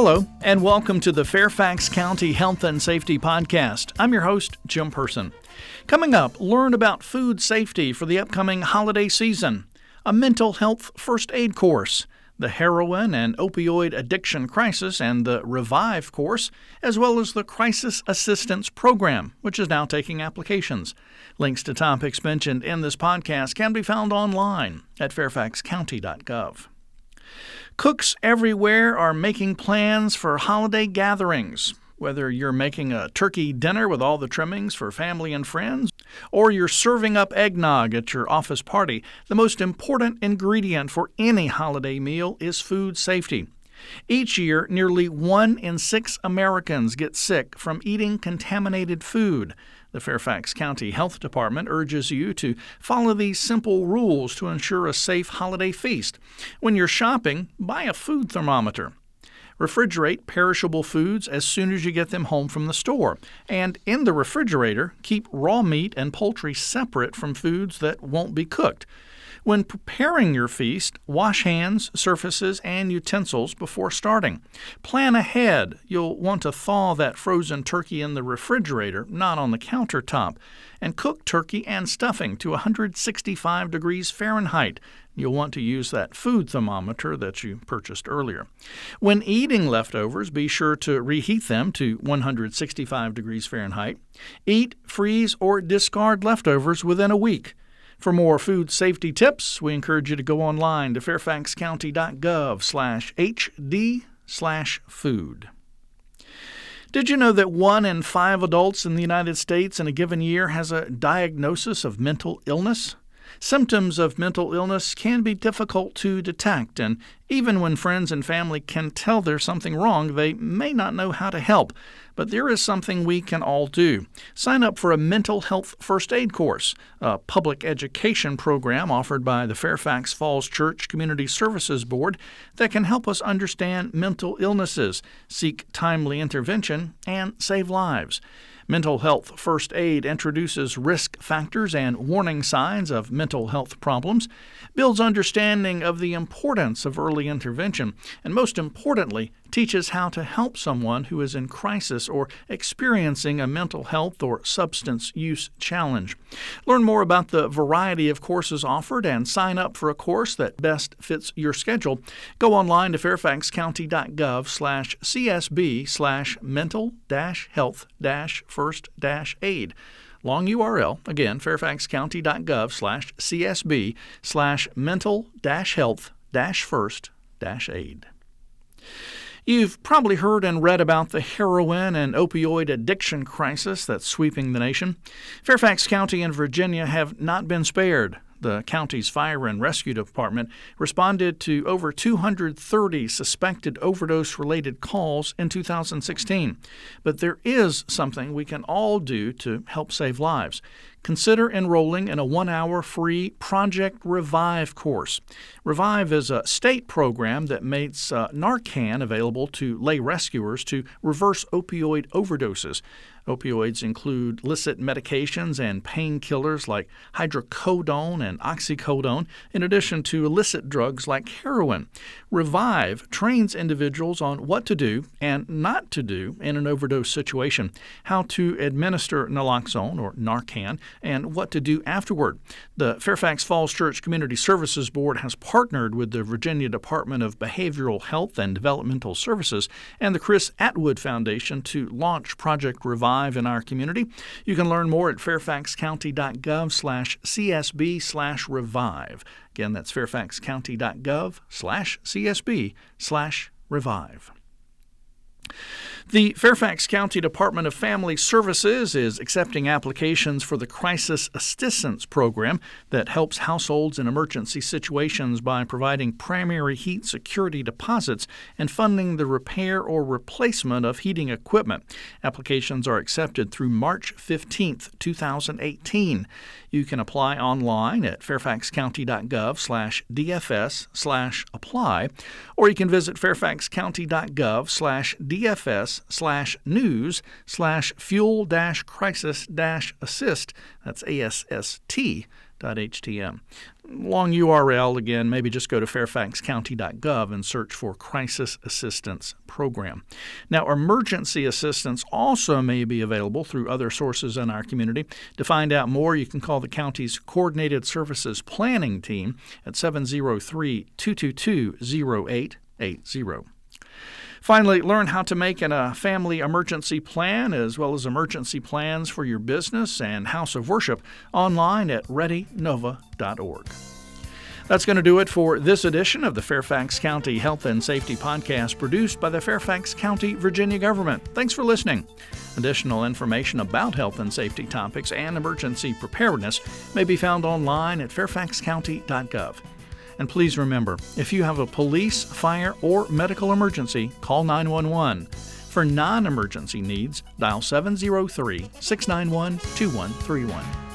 Hello, and welcome to the Fairfax County Health and Safety Podcast. I'm your host, Jim Person. Coming up, learn about food safety for the upcoming holiday season, a mental health first aid course, the heroin and opioid addiction crisis and the Revive course, as well as the Crisis Assistance Program, which is now taking applications. Links to topics mentioned in this podcast can be found online at fairfaxcounty.gov. Cooks everywhere are making plans for holiday gatherings. Whether you're making a turkey dinner with all the trimmings for family and friends, or you're serving up eggnog at your office party, the most important ingredient for any holiday meal is food safety. Each year, nearly one in six Americans get sick from eating contaminated food. The Fairfax County Health Department urges you to follow these simple rules to ensure a safe holiday feast. When you're shopping, buy a food thermometer. Refrigerate perishable foods as soon as you get them home from the store. And in the refrigerator, keep raw meat and poultry separate from foods that won't be cooked. When preparing your feast, wash hands, surfaces, and utensils before starting. Plan ahead. You'll want to thaw that frozen turkey in the refrigerator, not on the countertop. And cook turkey and stuffing to 165 degrees Fahrenheit. You'll want to use that food thermometer that you purchased earlier. When eating leftovers, be sure to reheat them to 165 degrees Fahrenheit. Eat, freeze, or discard leftovers within a week. For more food safety tips, we encourage you to go online to fairfaxcounty.gov slash hd slash food. Did you know that one in five adults in the United States in a given year has a diagnosis of mental illness? Symptoms of mental illness can be difficult to detect, and even when friends and family can tell there's something wrong, they may not know how to help. But there is something we can all do. Sign up for a mental health first aid course, a public education program offered by the Fairfax Falls Church Community Services Board that can help us understand mental illnesses, seek timely intervention, and save lives. Mental Health First Aid introduces risk factors and warning signs of mental health problems, builds understanding of the importance of early intervention, and most importantly, teaches how to help someone who is in crisis or experiencing a mental health or substance use challenge. Learn more about the variety of courses offered and sign up for a course that best fits your schedule. Go online to fairfaxcounty.gov slash csb slash mental health first aid long URL, again, fairfaxcounty.gov slash csb slash mental health first aid. You've probably heard and read about the heroin and opioid addiction crisis that's sweeping the nation. Fairfax County and Virginia have not been spared. The county's fire and rescue department responded to over 230 suspected overdose related calls in 2016. But there is something we can all do to help save lives consider enrolling in a one hour free Project Revive course. Revive is a state program that makes uh, Narcan available to lay rescuers to reverse opioid overdoses. Opioids include illicit medications and painkillers like hydrocodone and oxycodone, in addition to illicit drugs like heroin. Revive trains individuals on what to do and not to do in an overdose situation, how to administer naloxone or Narcan, and what to do afterward. The Fairfax Falls Church Community Services Board has partnered with the Virginia Department of Behavioral Health and Developmental Services and the Chris Atwood Foundation to launch Project Revive in our community. You can learn more at fairfaxcounty.gov slash csb slash revive. Again, that's fairfaxcounty.gov slash csb slash revive. The Fairfax County Department of Family Services is accepting applications for the Crisis Assistance Program that helps households in emergency situations by providing primary heat security deposits and funding the repair or replacement of heating equipment. Applications are accepted through March 15, 2018. You can apply online at fairfaxcounty.gov/dfs/apply or you can visit fairfaxcounty.gov/dfs slash news slash fuel dash crisis dash assist. That's ASST htm. Long URL again, maybe just go to fairfaxcounty.gov and search for Crisis Assistance Program. Now, emergency assistance also may be available through other sources in our community. To find out more, you can call the county's Coordinated Services Planning Team at 703 222 0880. Finally, learn how to make an, a family emergency plan as well as emergency plans for your business and house of worship online at readynova.org. That's going to do it for this edition of the Fairfax County Health and Safety Podcast produced by the Fairfax County, Virginia government. Thanks for listening. Additional information about health and safety topics and emergency preparedness may be found online at fairfaxcounty.gov. And please remember if you have a police, fire, or medical emergency, call 911. For non emergency needs, dial 703 691 2131.